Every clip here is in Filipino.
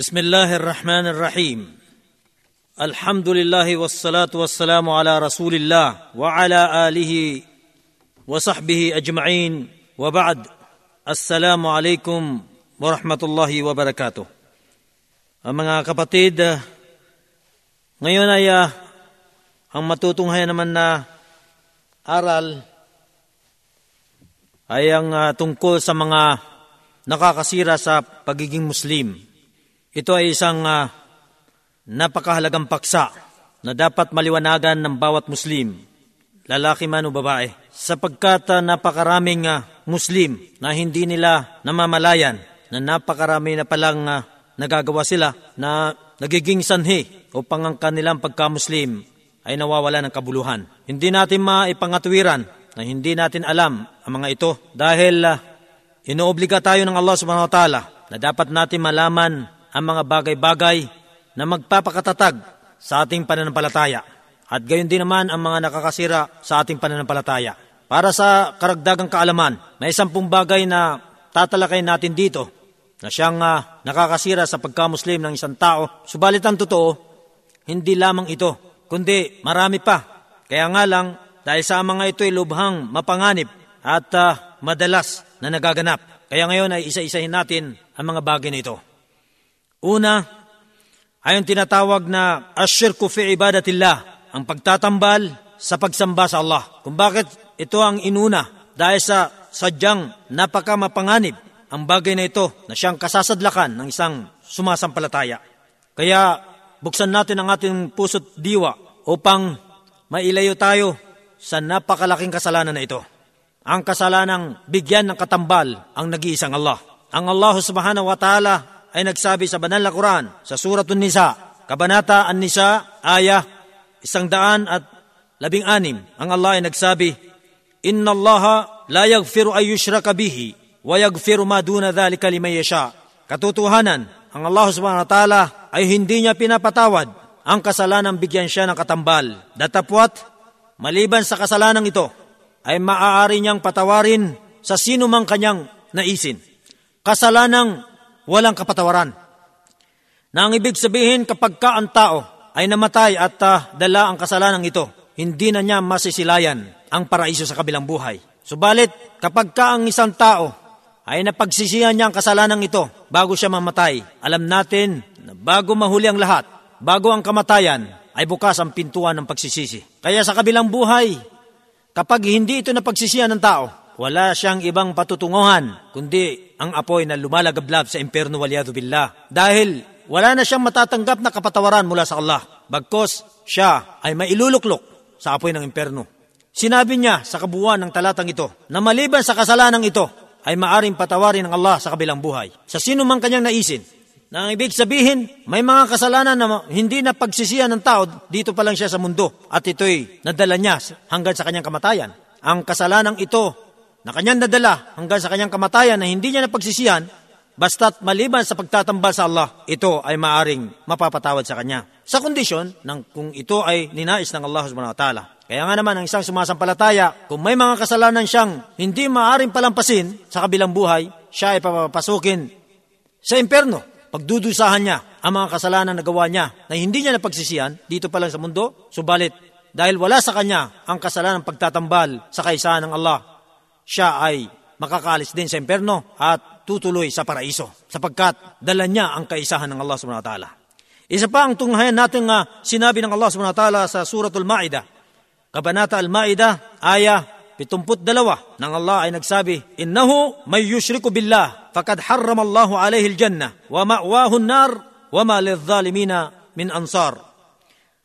بسم الله الرحمن الرحيم الحمد لله والصلاة والسلام على رسول الله وعلى آله وصحبه أجمعين وبعد السلام عليكم ورحمة الله وبركاته Ang mga kapatid, ah, ngayon ay ah, ang matutunghayan naman na aral ay ang ah, tungkol sa mga nakakasira sa pagiging Muslim. ito ay isang ah, napakahalagang paksa na dapat maliwanagan ng bawat Muslim, lalaki man o babae, sapagkat ah, napakaraming ah, Muslim na hindi nila namamalayan na napakarami na palang ah, nagagawa sila na nagiging sanhi upang ang kanilang pagka-Muslim ay nawawala ng kabuluhan. Hindi natin maipangatwiran na hindi natin alam ang mga ito dahil uh, inoobliga tayo ng Allah subhanahu wa ta'ala na dapat natin malaman ang mga bagay-bagay na magpapakatatag sa ating pananampalataya at gayon din naman ang mga nakakasira sa ating pananampalataya. Para sa karagdagang kaalaman, may sampung bagay na tatalakay natin dito na siyang uh, nakakasira sa pagka-Muslim ng isang tao. Subalit ang totoo, hindi lamang ito, kundi marami pa. Kaya nga lang, dahil sa mga ito ay lubhang mapanganib at uh, madalas na nagaganap. Kaya ngayon ay isa-isahin natin ang mga bagay na ito. Una, ay ang tinatawag na asyirku fi ibadatillah, ang pagtatambal sa pagsamba sa Allah. Kung bakit ito ang inuna dahil sa sadyang napakamapanganib ang bagay na ito na siyang kasasadlakan ng isang sumasampalataya. Kaya buksan natin ang ating puso't diwa upang mailayo tayo sa napakalaking kasalanan na ito. Ang kasalanang bigyan ng katambal ang nag-iisang Allah. Ang Allah subhanahu wa ta'ala ay nagsabi sa banal na Quran sa Suratun Nisa, Kabanata An-Nisa, Ayah, isang daan at labing anim, ang Allah ay nagsabi, Inna Allah la yagfiru ay yushraka bihi, wa yagfiru ma duna dhalika limayasha. Katotohanan, ang Allah subhanahu wa ta'ala ay hindi niya pinapatawad ang kasalanang bigyan siya ng katambal. Datapwat, maliban sa kasalanang ito, ay maaari niyang patawarin sa sino mang kanyang naisin. Kasalanang walang kapatawaran. Na ang ibig sabihin kapag ka ang tao ay namatay at uh, dala ang kasalanang ito, hindi na niya masisilayan ang paraiso sa kabilang buhay. Subalit, kapag ka ang isang tao ay napagsisihan niya ang kasalanan ito bago siya mamatay. Alam natin na bago mahuli ang lahat, bago ang kamatayan, ay bukas ang pintuan ng pagsisisi. Kaya sa kabilang buhay, kapag hindi ito napagsisihan ng tao, wala siyang ibang patutunguhan, kundi ang apoy na lumalagablab sa imperno waliyadu billah. Dahil wala na siyang matatanggap na kapatawaran mula sa Allah. Bagkos siya ay mailuluklok sa apoy ng imperno. Sinabi niya sa kabuuan ng talatang ito na maliban sa kasalanan ito, ay maaring patawarin ng Allah sa kabilang buhay. Sa sino man kanyang naisin, na ang ibig sabihin, may mga kasalanan na hindi na pagsisiyan ng tao, dito pa lang siya sa mundo at ito'y nadala niya hanggang sa kanyang kamatayan. Ang kasalanang ito na kanyang nadala hanggang sa kanyang kamatayan na hindi niya napagsisiyan, basta't maliban sa pagtatambal sa Allah, ito ay maaring mapapatawad sa kanya. Sa kondisyon ng kung ito ay ninais ng Allah subhanahu wa ta'ala. Kaya nga naman ang isang sumasampalataya, kung may mga kasalanan siyang hindi maaring palampasin sa kabilang buhay, siya ay papapasukin sa imperno. Pagdudusahan niya ang mga kasalanan na gawa niya na hindi niya napagsisiyan dito pa lang sa mundo, subalit dahil wala sa kanya ang kasalanan pagtatambal sa kaisahan ng Allah, siya ay makakaalis din sa imperno at tutuloy sa paraiso sapagkat dala niya ang kaisahan ng Allah subhanahu wa ta'ala. Isa pa ang tunghayan natin nga sinabi ng Allah subhanahu wa ta'ala sa suratul Ma'idah Kabanata Al-Ma'idah, aya 72 ng Allah ay nagsabi, Innahu may yushriku billah, fakad harramallahu alayhi al-jannah, wa ma'wahu nar wa ma lidhalimina min ansar.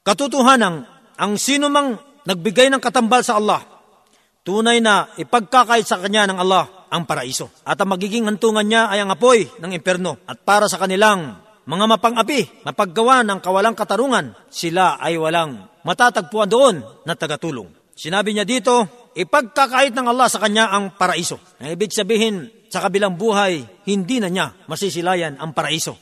Katotohanan, ang sino mang nagbigay ng katambal sa Allah, tunay na ipagkakait sa kanya ng Allah ang paraiso. At ang magiging hantungan niya ay ang apoy ng imperno. At para sa kanilang mga mapang-api, mapaggawa ng kawalang katarungan, sila ay walang matatagpuan doon na tagatulong. Sinabi niya dito, ipagkakait ng Allah sa kanya ang paraiso. Ang ibig sabihin, sa kabilang buhay, hindi na niya masisilayan ang paraiso.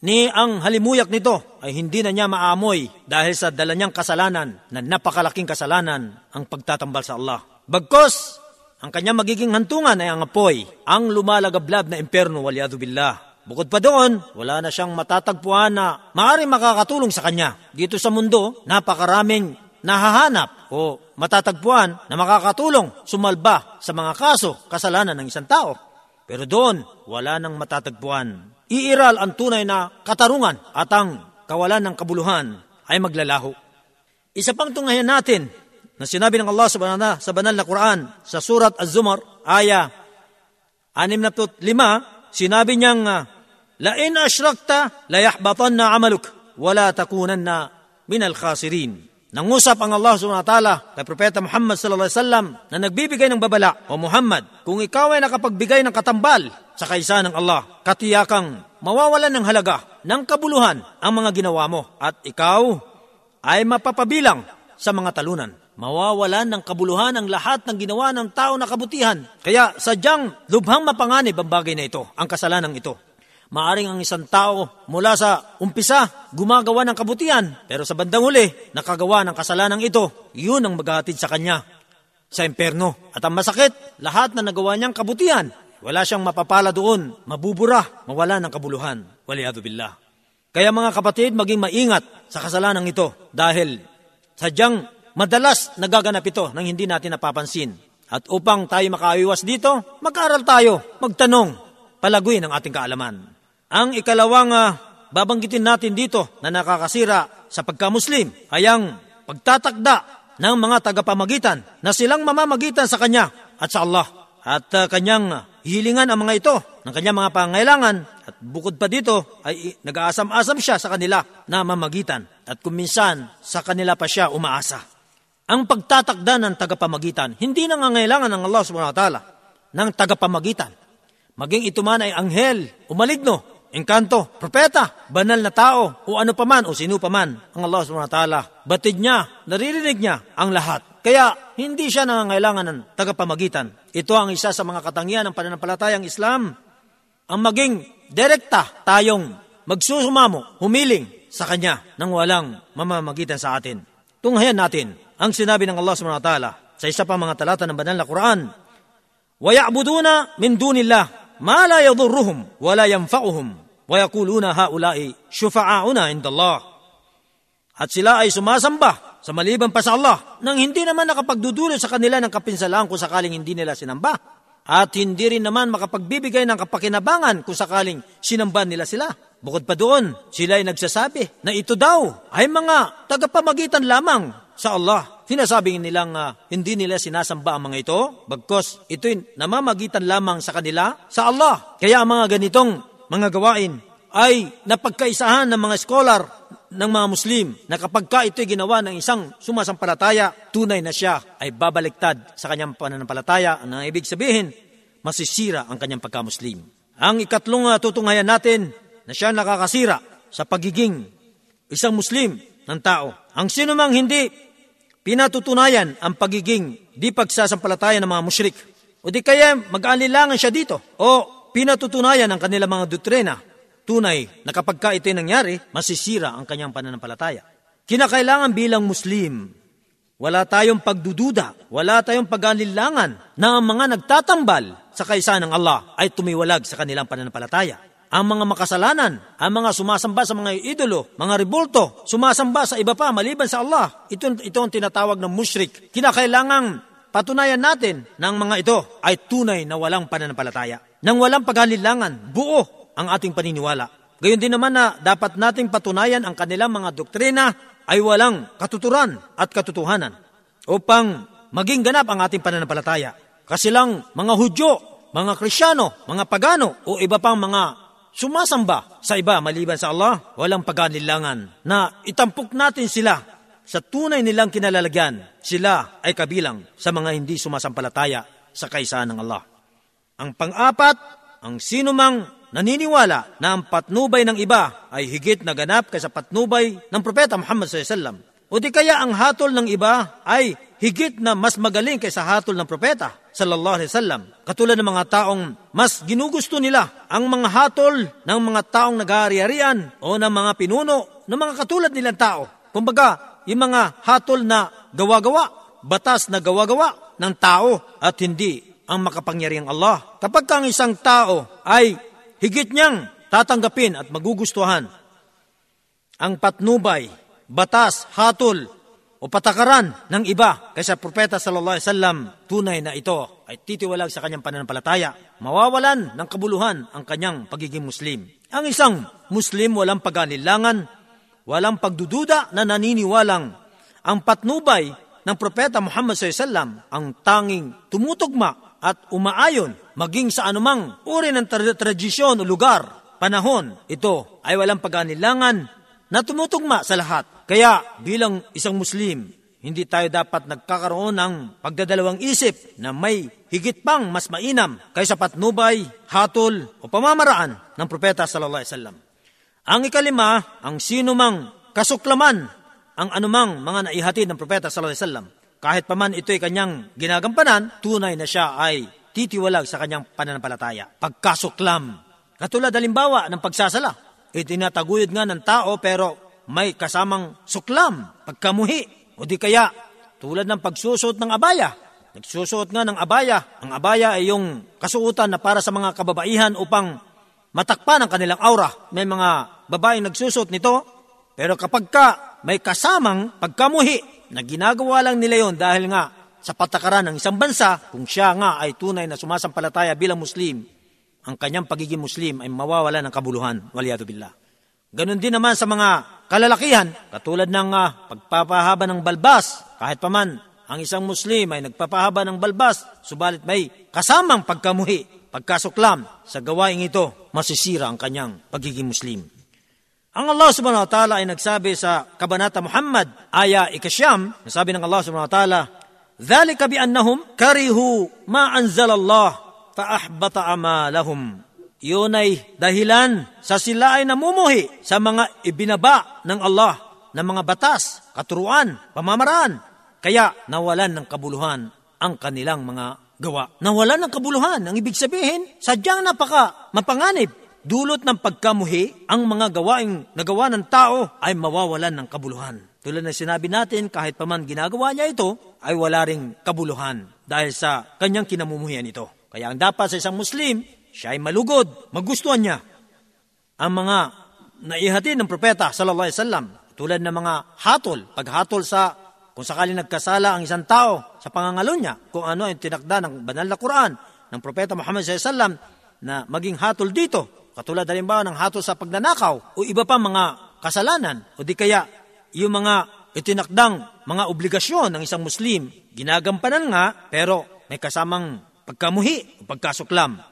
Ni ang halimuyak nito ay hindi na niya maamoy dahil sa dala niyang kasalanan na napakalaking kasalanan ang pagtatambal sa Allah. Bagkos, ang kanyang magiging hantungan ay ang apoy, ang lumalagablab na imperno waliyadu billah Bukod pa doon, wala na siyang matatagpuan na maaaring makakatulong sa kanya. Dito sa mundo, napakaraming nahahanap o matatagpuan na makakatulong sumalba sa mga kaso, kasalanan ng isang tao. Pero doon, wala nang matatagpuan. Iiral ang tunay na katarungan at ang kawalan ng kabuluhan ay maglalaho. Isa pang tunghayan natin na sinabi ng Allah subhanahu sa banal na Quran sa surat Az-Zumar, aya 65, sinabi niyang La in ashrakta la yahbatanna amaluk wa la takunanna min al-khasirin. Nangusap ang Allah subhanahu wa ta'ala kay Propeta Muhammad sallallahu alaihi wasallam na nagbibigay ng babala, O Muhammad, kung ikaw ay nakapagbigay ng katambal sa kaisa ng Allah, katiyakang mawawalan ng halaga ng kabuluhan ang mga ginawa mo at ikaw ay mapapabilang sa mga talunan. Mawawalan ng kabuluhan ang lahat ng ginawa ng tao na kabutihan. Kaya sadyang lubhang mapanganib ang bagay na ito, ang kasalanan ito. Maaring ang isang tao mula sa umpisa gumagawa ng kabutihan, pero sa bandang huli, nakagawa ng kasalanan ito, yun ang maghahatid sa kanya sa imperno. At ang masakit, lahat na nagawa niyang kabutihan, wala siyang mapapala doon, mabubura, mawala ng kabuluhan. Waliyadu billah. Kaya mga kapatid, maging maingat sa kasalanan ito dahil sadyang madalas nagaganap ito nang hindi natin napapansin. At upang tayo makaiwas dito, mag-aral tayo, magtanong, palaguin ang ating kaalaman. Ang ikalawang uh, babanggitin natin dito na nakakasira sa pagka-Muslim ay ang pagtatakda ng mga tagapamagitan na silang mamamagitan sa Kanya at sa Allah. At uh, kanyang hilingan ang mga ito ng kanyang mga pangailangan at bukod pa dito ay nag-aasam-asam siya sa kanila na mamagitan at kuminsan sa kanila pa siya umaasa. Ang pagtatakda ng tagapamagitan, hindi nangangailangan ng Allah subhanahu wa ta'ala ng tagapamagitan. Maging ito man ay anghel o maligno engkanto, propeta, banal na tao, o ano paman, o sino paman, ang Allah subhanahu wa ta'ala. Batid niya, naririnig niya ang lahat. Kaya, hindi siya nangangailangan ng tagapamagitan. Ito ang isa sa mga katangian ng pananampalatayang Islam. Ang maging direkta tayong magsusumamo, humiling sa Kanya nang walang mamamagitan sa atin. Tunghayan natin ang sinabi ng Allah subhanahu wa ta'ala sa isa pa mga talata ng banal na Quran. وَيَعْبُدُونَ مِنْ دُونِ اللَّهِ ما لا يضرهم ولا ينفعهم ويقولون هؤلاء شفعاؤنا عند الله at sila ay sumasamba sa maliban pa sa Allah nang hindi naman nakapagdudulot sa kanila ng kapinsalaan kung sakaling hindi nila sinamba. At hindi rin naman makapagbibigay ng kapakinabangan kung sakaling sinamba nila sila. Bukod pa doon, sila ay nagsasabi na ito daw ay mga tagapamagitan lamang sa Allah. Sinasabing nilang uh, hindi nila sinasamba ang mga ito, bagkos ito'y namamagitan lamang sa kanila sa Allah. Kaya ang mga ganitong mga gawain ay napagkaisahan ng mga scholar ng mga Muslim na kapag ka ito'y ginawa ng isang sumasampalataya, tunay na siya ay babaliktad sa kanyang pananampalataya. Ang ibig sabihin, masisira ang kanyang pagka-Muslim. Ang ikatlong uh, tutunghayan natin na siya nakakasira sa pagiging isang Muslim ng tao. Ang sino mang hindi pinatutunayan ang pagiging di pagsasampalataya ng mga mushrik. O di kaya mag-alilangan siya dito. O pinatutunayan ang kanilang mga doktrina. Tunay na kapag ka ito'y nangyari, masisira ang kanyang pananampalataya. Kinakailangan bilang Muslim, wala tayong pagdududa, wala tayong pag-alilangan na ang mga nagtatambal sa kaisa ng Allah ay tumiwalag sa kanilang pananampalataya ang mga makasalanan, ang mga sumasamba sa mga idolo, mga rebulto, sumasamba sa iba pa maliban sa Allah. Ito, ito ang tinatawag ng mushrik. Kinakailangang patunayan natin ng mga ito ay tunay na walang pananampalataya. Nang walang paghalilangan, buo ang ating paniniwala. Gayon din naman na dapat nating patunayan ang kanilang mga doktrina ay walang katuturan at katotohanan upang maging ganap ang ating pananampalataya. Kasi lang mga Hudyo, mga Krisyano, mga Pagano o iba pang mga sumasamba sa iba maliban sa Allah, walang pag-anilangan na itampok natin sila sa tunay nilang kinalalagyan. Sila ay kabilang sa mga hindi sumasampalataya sa kaisaan ng Allah. Ang pang-apat, ang sino mang naniniwala na ang patnubay ng iba ay higit na ganap kaysa patnubay ng Propeta Muhammad SAW. O di kaya ang hatol ng iba ay higit na mas magaling kaysa hatol ng propeta sallallahu alaihi wasallam. Katulad ng mga taong mas ginugusto nila ang mga hatol ng mga taong nag-aari-arian o ng mga pinuno ng mga katulad nilang tao. Kumbaga, yung mga hatol na gawa-gawa, batas na gawa-gawa ng tao at hindi ang makapangyarihang Allah. Kapag ang isang tao ay higit niyang tatanggapin at magugustuhan ang patnubay, batas, hatol, o patakaran ng iba kaysa propeta sallallahu alaihi wasallam tunay na ito ay titiwalag sa kanyang pananampalataya. Mawawalan ng kabuluhan ang kanyang pagiging muslim. Ang isang muslim walang pag-anilangan walang pagdududa na naniniwalang ang patnubay ng propeta Muhammad sallallahu alaihi wasallam ang tanging tumutugma at umaayon maging sa anumang uri ng tra- tradisyon o lugar. Panahon ito ay walang pag-anilangan na tumutugma sa lahat. Kaya bilang isang Muslim, hindi tayo dapat nagkakaroon ng pagdadalawang isip na may higit pang mas mainam kaysa patnubay, hatol o pamamaraan ng propeta sallallahu alaihi wasallam. Ang ikalima, ang sino mang kasuklaman ang anumang mga naihatid ng propeta sallallahu alaihi wasallam. Kahit paman ito'y kanyang ginagampanan, tunay na siya ay titiwalag sa kanyang pananampalataya. Pagkasuklam. Katulad halimbawa ng pagsasala itinataguyod nga ng tao pero may kasamang suklam, pagkamuhi, o di kaya tulad ng pagsusot ng abaya. Nagsusuot nga ng abaya. Ang abaya ay yung kasuotan na para sa mga kababaihan upang matakpan ang kanilang aura. May mga babaeng nagsusot nito, pero kapag ka may kasamang pagkamuhi na ginagawa lang nila yon dahil nga sa patakaran ng isang bansa, kung siya nga ay tunay na sumasampalataya bilang Muslim, ang kanyang pagiging Muslim ay mawawala ng kabuluhan. Waliyadu billah. Ganon din naman sa mga kalalakihan, katulad ng uh, pagpapahaba ng balbas. Kahit paman, ang isang Muslim ay nagpapahaba ng balbas, subalit may kasamang pagkamuhi, pagkasuklam sa gawaing ito, masisira ang kanyang pagiging Muslim. Ang Allah subhanahu wa ta'ala ay nagsabi sa Kabanata Muhammad, aya ikasyam, nasabi ng Allah subhanahu wa ta'ala, ذَلِكَ بِأَنَّهُمْ كَرِهُوا مَا أَنزَلَ اللَّهُ faahbata amalahum. Yun ay dahilan sa sila ay namumuhi sa mga ibinaba ng Allah ng mga batas, katuruan, pamamaraan. Kaya nawalan ng kabuluhan ang kanilang mga gawa. Nawalan ng kabuluhan. Ang ibig sabihin, sadyang napaka mapanganib. Dulot ng pagkamuhi, ang mga gawaing nagawa ng tao ay mawawalan ng kabuluhan. Tulad na sinabi natin, kahit paman ginagawa niya ito, ay wala ring kabuluhan dahil sa kanyang kinamumuhian ito. Kaya ang dapat sa isang Muslim, siya ay malugod, magustuhan niya. Ang mga naihatid ng propeta sallallahu alaihi wasallam tulad ng mga hatol, paghatol sa kung sakaling nagkasala ang isang tao sa pangangalo niya, kung ano ay tinakda ng banal na Quran ng propeta Muhammad sallallahu alaihi wasallam na maging hatol dito, katulad halimbawa ng hatol sa pagnanakaw o iba pa mga kasalanan. O di kaya yung mga itinakdang mga obligasyon ng isang Muslim, ginagampanan nga pero may kasamang pagkamuhi pagkasuklam.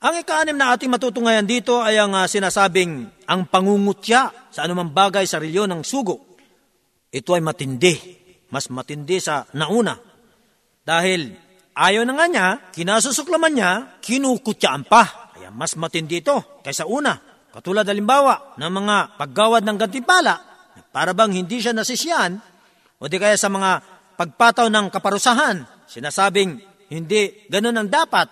Ang ikaanim na ating matutungayan dito ay ang uh, sinasabing ang pangungutya sa anumang bagay sa reliyon ng sugo. Ito ay matindi, mas matindi sa nauna. Dahil ayaw na nga niya, kinasusuklaman niya, kinukutyaan pa. Kaya mas matindi ito kaysa una. Katulad halimbawa ng mga paggawad ng gantimpala, para bang hindi siya nasisyan, o di kaya sa mga pagpataw ng kaparusahan, sinasabing hindi ganun ang dapat.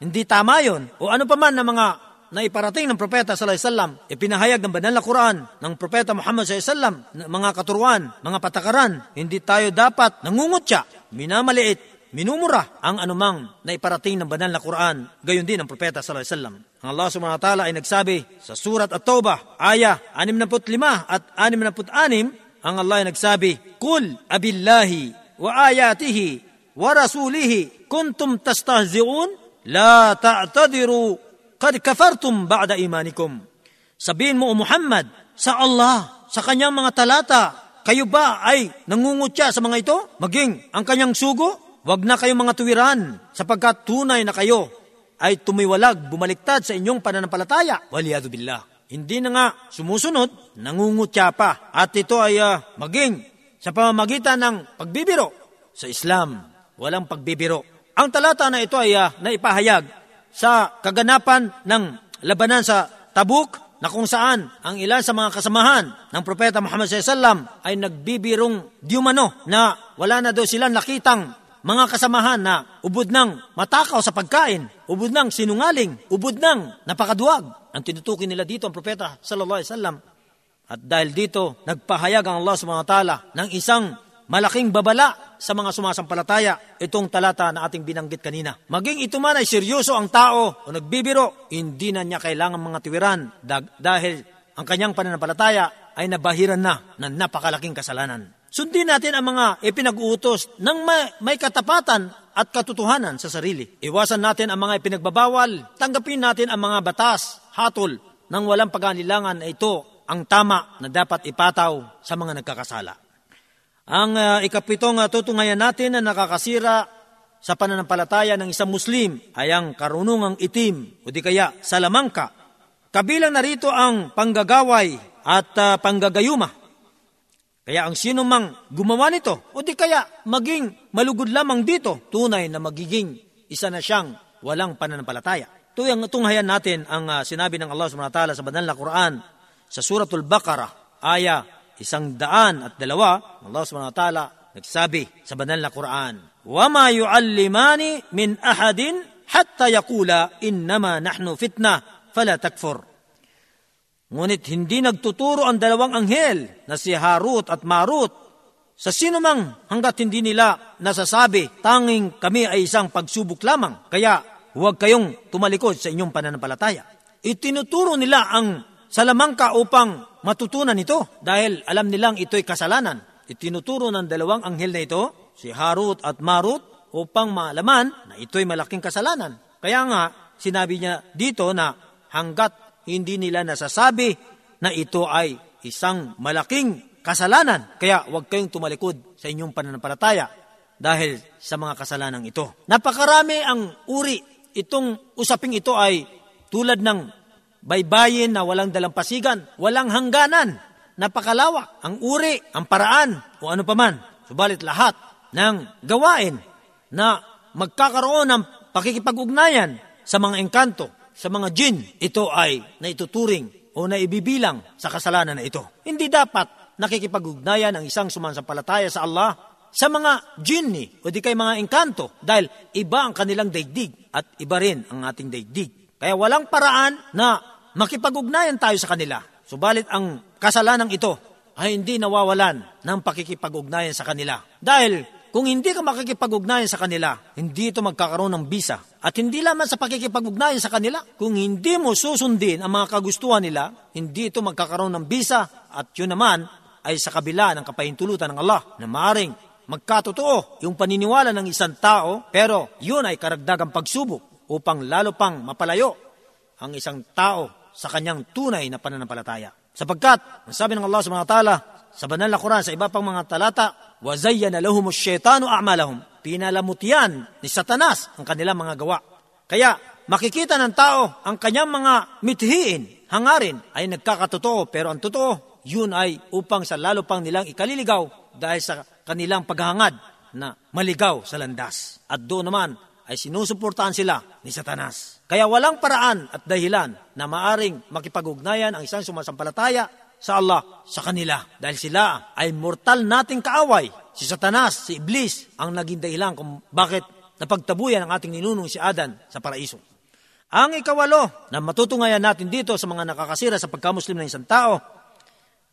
Hindi tama yon. O ano pa man na mga naiparating ng propeta sallallahu alaihi wasallam, ipinahayag ng banal na Quran ng propeta Muhammad sallallahu alaihi wasallam, mga katuruan, mga patakaran, hindi tayo dapat nangungutya, minamaliit, minumura ang anumang naiparating ng banal na Quran, gayon din ang propeta sallallahu alaihi wasallam. Ang Allah subhanahu wa ta'ala ay nagsabi sa surat At-Taubah, aya 65 at 66, ang Allah ay nagsabi, Kul abillahi wa ayatihi wa rasulihi kuntum tastahzi'un la ta'tadiru qad kafartum ba'da imanikum. Sabihin mo Muhammad, sa Allah, sa kanyang mga talata, kayo ba ay nangungutya sa mga ito? Maging ang kanyang sugo? Huwag na kayong mga tuwiran sapagkat tunay na kayo ay tumiwalag, bumaliktad sa inyong pananampalataya. Waliyadu billah. Hindi na nga sumusunod, nangungutya pa. At ito ay uh, maging sa pamamagitan ng pagbibiro sa Islam walang pagbibiro. Ang talata na ito ay uh, naipahayag sa kaganapan ng labanan sa Tabuk na kung saan ang ilan sa mga kasamahan ng Propeta Muhammad SAW ay nagbibirong diumano na wala na daw silang nakitang mga kasamahan na ubod ng matakaw sa pagkain, ubod ng sinungaling, ubod ng napakaduwag. Ang tinutukin nila dito ang Propeta Sallallahu Alaihi Wasallam. At dahil dito, nagpahayag ang Allah subhanahu wa ta'ala ng isang malaking babala sa mga sumasampalataya itong talata na ating binanggit kanina. Maging ito man ay seryoso ang tao o nagbibiro, hindi na niya kailangan mga tiwiran dahil ang kanyang pananampalataya ay nabahiran na ng napakalaking kasalanan. Sundin natin ang mga ipinag-uutos ng may, may katapatan at katotohanan sa sarili. Iwasan natin ang mga ipinagbabawal. Tanggapin natin ang mga batas, hatol, ng walang pag-anilangan na ito ang tama na dapat ipataw sa mga nagkakasala. Ang uh, ikapitong uh, tutungayan natin na nakakasira sa pananampalataya ng isang Muslim ay ang karunungang itim o di kaya salamangka. Kabilang narito ang panggagaway at uh, panggagayuma kaya ang sino mang gumawa nito, o di kaya maging malugod lamang dito, tunay na magiging isa na siyang walang pananampalataya. Ito yung tunghayan natin ang uh, sinabi ng Allah subhanahu wa ta'ala sa banal na Quran sa suratul Baqarah, aya isang daan at dalawa, Allah subhanahu wa ta'ala nagsabi sa banal na Quran, وَمَا يُعَلِّمَانِ مِنْ أَحَدٍ حَتَّى يَقُولَ إِنَّمَا نَحْنُ فِتْنَةً فَلَا تَكْفُرْ Ngunit hindi nagtuturo ang dalawang anghel na si Harut at Marut sa sino mang hanggat hindi nila nasasabi, tanging kami ay isang pagsubok lamang, kaya huwag kayong tumalikod sa inyong pananampalataya. Itinuturo nila ang salamangka upang matutunan ito dahil alam nilang ito'y kasalanan. Itinuturo ng dalawang anghel na ito, si Harut at Marut, upang maalaman na ito'y malaking kasalanan. Kaya nga, sinabi niya dito na hanggat hindi nila nasasabi na ito ay isang malaking kasalanan. Kaya huwag kayong tumalikod sa inyong pananampalataya dahil sa mga kasalanan ito. Napakarami ang uri. Itong usaping ito ay tulad ng baybayin na walang dalampasigan, walang hangganan. Napakalawak ang uri, ang paraan, o ano paman. Subalit lahat ng gawain na magkakaroon ng pakikipag-ugnayan sa mga engkanto, sa mga jin, ito ay naituturing o naibibilang sa kasalanan na ito. Hindi dapat nakikipag-ugnayan ang isang sumansampalataya sa Allah sa mga jinni o di kay mga engkanto dahil iba ang kanilang daigdig at iba rin ang ating daigdig. Kaya walang paraan na makipag-ugnayan tayo sa kanila. Subalit ang kasalanan ito ay hindi nawawalan ng pakikipag-ugnayan sa kanila. Dahil kung hindi ka makikipag-ugnayan sa kanila, hindi ito magkakaroon ng bisa. At hindi lamang sa pakikipag-ugnayan sa kanila, kung hindi mo susundin ang mga kagustuhan nila, hindi ito magkakaroon ng bisa. At yun naman ay sa kabila ng kapahintulutan ng Allah na maaring magkatotoo yung paniniwala ng isang tao, pero yun ay karagdagang pagsubok upang lalo pang mapalayo ang isang tao sa kanyang tunay na pananampalataya. Sapagkat, sabi ng Allah subhanahu wa ta'ala sa banal na Quran, sa iba pang mga talata, وَزَيَّنَ لَهُمُ الشَّيْطَانُ أَعْمَالَهُمْ Pinalamutian ni Satanas ang kanilang mga gawa. Kaya makikita ng tao ang kanyang mga mithiin, hangarin ay nagkakatotoo pero ang totoo, yun ay upang sa lalo pang nilang ikaliligaw dahil sa kanilang paghahangad na maligaw sa landas. At doon naman ay sinusuportahan sila ni Satanas. Kaya walang paraan at dahilan na maaring makipag-ugnayan ang isang sumasampalataya sa Allah sa kanila dahil sila ay mortal nating kaaway. Si Satanas, si Iblis ang naging dahilan kung bakit napagtabuyan ang ating ninunong si Adan sa paraiso. Ang ikawalo na matutungayan natin dito sa mga nakakasira sa pagkamuslim ng isang tao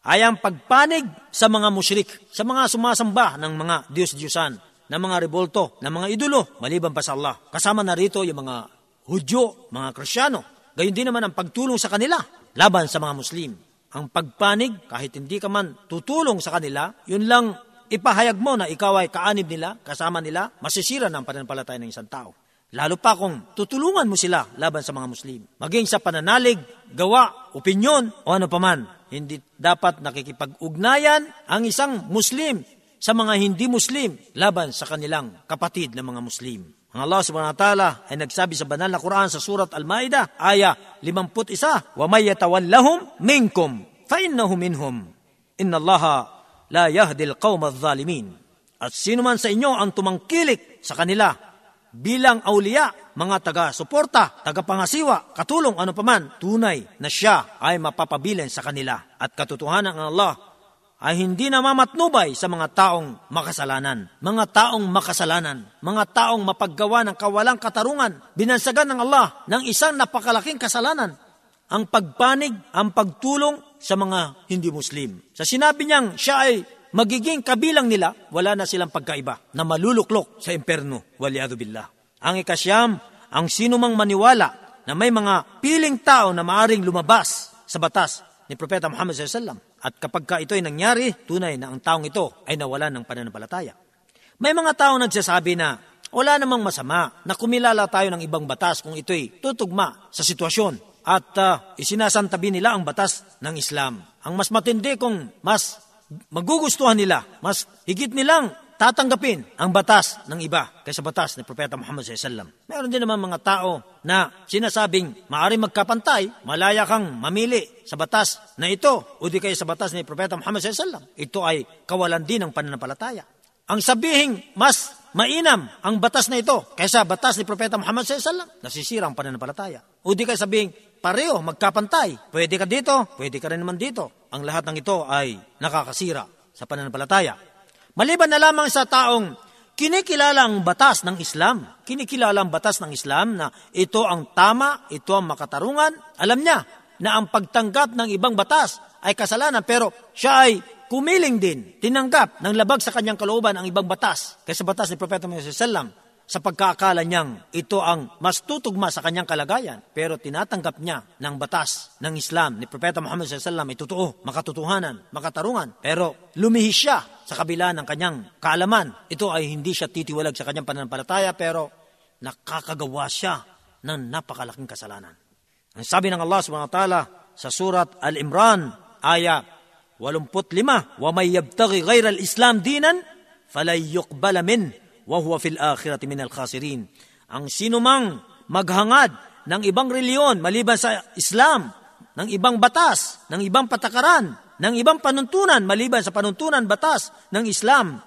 ay ang pagpanig sa mga musyrik, sa mga sumasamba ng mga Diyos-Diyosan, ng mga rebolto, ng mga idolo, maliban pa sa Allah. Kasama na rito yung mga Hudyo, mga Krisyano. Gayon din naman ang pagtulong sa kanila laban sa mga Muslim ang pagpanig, kahit hindi ka man tutulong sa kanila, yun lang ipahayag mo na ikaw ay kaanib nila, kasama nila, masisira ng pananampalataya ng isang tao. Lalo pa kung tutulungan mo sila laban sa mga Muslim. Maging sa pananalig, gawa, opinyon, o ano paman, hindi dapat nakikipag-ugnayan ang isang Muslim sa mga hindi Muslim laban sa kanilang kapatid na mga Muslim. Ang Allah subhanahu wa ta'ala ay nagsabi sa banal na Quran sa surat Al-Ma'idah, aya 51, وَمَنْ يَتَوَلَّهُمْ مِنْكُمْ فَإِنَّهُ مِنْهُمْ إِنَّ اللَّهَ لَا يَهْدِي الْقَوْمَ الظَّالِمِينَ At sino man sa inyo ang tumangkilik sa kanila bilang auliya, mga taga-suporta, taga-pangasiwa, katulong ano paman, tunay na siya ay mapapabilin sa kanila. At katotohanan ng Allah ay hindi namamatnubay sa mga taong makasalanan. Mga taong makasalanan, mga taong mapaggawa ng kawalang katarungan, binansagan ng Allah ng isang napakalaking kasalanan, ang pagpanig, ang pagtulong sa mga hindi Muslim. Sa sinabi niyang siya ay magiging kabilang nila, wala na silang pagkaiba na maluluklok sa imperno. Waliyadu billah. Ang ikasyam, ang sino mang maniwala na may mga piling tao na maaring lumabas sa batas ni Propeta Muhammad SAW. At kapag ka ito ay nangyari, tunay na ang taong ito ay nawala ng pananampalataya. May mga tao nagsasabi na wala namang masama na kumilala tayo ng ibang batas kung ito'y tutugma sa sitwasyon at uh, isinasantabi nila ang batas ng Islam. Ang mas matindi kung mas magugustuhan nila, mas higit nilang tatanggapin ang batas ng iba kaysa batas ni Propeta Muhammad SAW. Meron din naman mga tao na sinasabing maaari magkapantay, malaya kang mamili sa batas na ito o di kayo sa batas ni Propeta Muhammad SAW. Ito ay kawalan din ng pananampalataya. Ang sabihing mas mainam ang batas na ito kaysa batas ni Propeta Muhammad SAW, nasisira ang pananampalataya. O di kayo sabihing pareho, magkapantay. Pwede ka dito, pwede ka rin naman dito. Ang lahat ng ito ay nakakasira sa pananampalataya. Maliban na lamang sa taong kinikilala ang batas ng Islam, kinikilala ang batas ng Islam na ito ang tama, ito ang makatarungan, alam niya na ang pagtanggap ng ibang batas ay kasalanan pero siya ay kumiling din, tinanggap ng labag sa kanyang kalooban ang ibang batas kaysa batas ni Propeta Muhammad sallallahu sa pagkakala niyang ito ang mas tutugma sa kanyang kalagayan, pero tinatanggap niya ng batas ng Islam ni Propeta Muhammad SAW ay totoo, makatotohanan, makatarungan, pero lumihis siya sa kabila ng kanyang kaalaman. Ito ay hindi siya titiwalag sa kanyang pananampalataya, pero nakakagawa siya ng napakalaking kasalanan. Ang sabi ng Allah subhanahu wa ta'ala sa surat Al-Imran, aya 85, وَمَنْ يَبْتَغِ غَيْرَ الْإِسْلَامِ دِينًا فَلَنْ يُقْبَلَ مِنْهُ huwa fil akhirati minal khasirin. Ang sinumang maghangad ng ibang reliyon maliban sa Islam, ng ibang batas, ng ibang patakaran, ng ibang panuntunan maliban sa panuntunan batas ng Islam,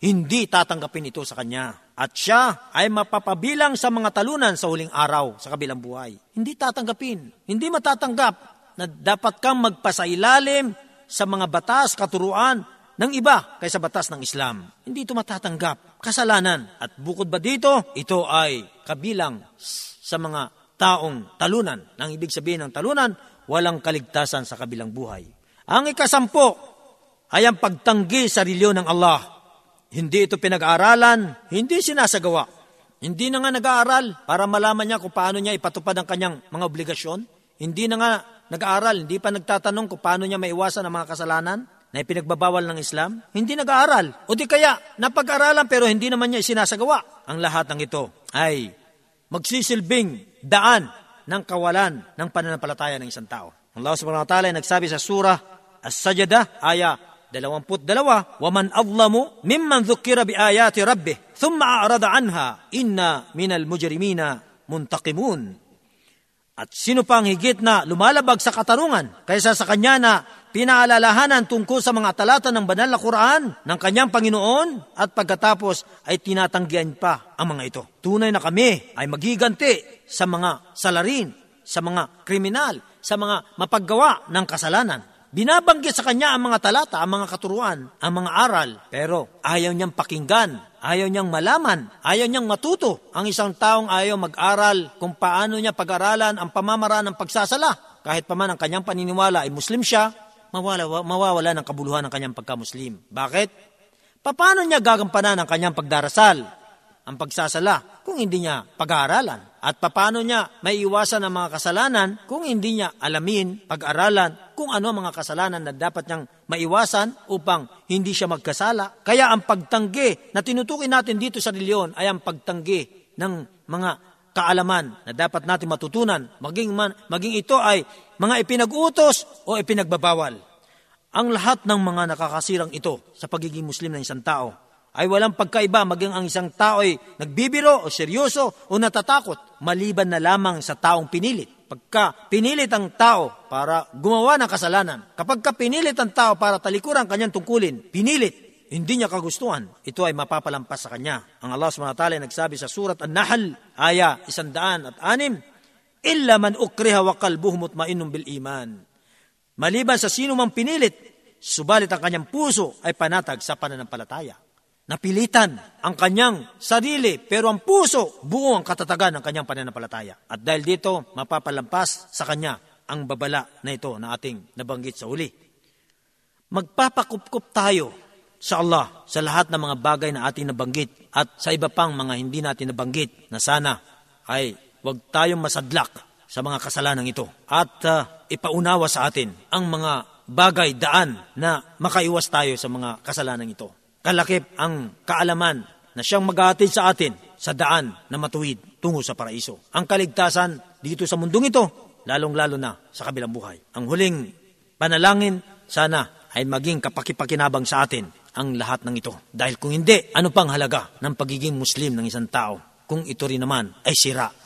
hindi tatanggapin ito sa kanya. At siya ay mapapabilang sa mga talunan sa huling araw sa kabilang buhay. Hindi tatanggapin. Hindi matatanggap na dapat kang magpasailalim sa mga batas, katuruan ng iba kaysa batas ng Islam. Hindi ito matatanggap. Kasalanan. At bukod ba dito, ito ay kabilang sa mga taong talunan. Nang ibig sabihin ng talunan, walang kaligtasan sa kabilang buhay. Ang ikasampo ay ang pagtanggi sa reliyon ng Allah. Hindi ito pinag-aaralan, hindi sinasagawa. Hindi na nga nag-aaral para malaman niya kung paano niya ipatupad ang kanyang mga obligasyon. Hindi na nga nag-aaral, hindi pa nagtatanong kung paano niya maiwasan ang mga kasalanan na ipinagbabawal ng Islam, hindi nag-aaral. O di kaya, napag-aralan pero hindi naman niya isinasagawa. Ang lahat ng ito ay magsisilbing daan ng kawalan ng pananampalataya ng isang tao. Allah subhanahu wa ta'ala ay nagsabi sa surah As-Sajdah, aya 22, وَمَنْ أَظْلَمُ مِمَّنْ ذُكِّرَ بِآيَاتِ رَبِّهِ ثُمَّ أَعْرَضَ عَنْهَا إِنَّا مِنَ الْمُجْرِمِينَ مُنْتَقِمُونَ At sino pang higit na lumalabag sa katarungan kaysa sa kanya na pinaalalahanan tungkol sa mga talata ng banal na Quran ng kanyang Panginoon at pagkatapos ay tinatanggihan pa ang mga ito. Tunay na kami ay magiganti sa mga salarin, sa mga kriminal, sa mga mapaggawa ng kasalanan. Binabanggit sa kanya ang mga talata, ang mga katuruan, ang mga aral, pero ayaw niyang pakinggan, ayaw niyang malaman, ayaw niyang matuto. Ang isang taong ayaw mag-aral kung paano niya pag-aralan ang pamamaraan ng pagsasala. Kahit pa man ang kanyang paniniwala ay Muslim siya, mawala, mawawala ng kabuluhan ng kanyang pagka-Muslim. Bakit? Paano niya gagampanan ang kanyang pagdarasal, ang pagsasala, kung hindi niya pag-aaralan? At paano niya may iwasan ang mga kasalanan kung hindi niya alamin, pag-aralan, kung ano mga kasalanan na dapat niyang maiwasan upang hindi siya magkasala? Kaya ang pagtanggi na tinutukin natin dito sa reliyon ay ang pagtanggi ng mga kaalaman na dapat natin matutunan, maging, man, maging ito ay mga ipinag-utos o ipinagbabawal. Ang lahat ng mga nakakasirang ito sa pagiging Muslim ng isang tao ay walang pagkaiba maging ang isang tao ay nagbibiro o seryoso o natatakot maliban na lamang sa taong pinilit. Pagka pinilit ang tao para gumawa ng kasalanan, kapag ka pinilit ang tao para talikuran kanyang tungkulin, pinilit, hindi niya kagustuhan, ito ay mapapalampas sa kanya. Ang Allah SWT nagsabi sa surat An-Nahl, aya isandaan at anim, Illa man ukriha wa kalbuhu mutmainnum bil iman. Maliban sa sino mang pinilit, subalit ang kanyang puso ay panatag sa pananampalataya. Napilitan ang kanyang sarili, pero ang puso, buo ang katatagan ng kanyang pananampalataya. At dahil dito, mapapalampas sa kanya ang babala na ito na ating nabanggit sa uli. Magpapakupkup tayo sa Allah sa lahat ng mga bagay na ating nabanggit at sa iba pang mga hindi natin nabanggit na sana ay huwag tayong masadlak sa mga kasalanan ito at uh, ipaunawa sa atin ang mga bagay, daan na makaiwas tayo sa mga kasalanan ito. Kalakip ang kaalaman na siyang maghahatid sa atin sa daan na matuwid tungo sa paraiso. Ang kaligtasan dito sa mundong ito, lalong-lalo na sa kabilang buhay. Ang huling panalangin, sana ay maging kapakipakinabang sa atin ang lahat ng ito. Dahil kung hindi, ano pang halaga ng pagiging Muslim ng isang tao kung ito rin naman ay sira.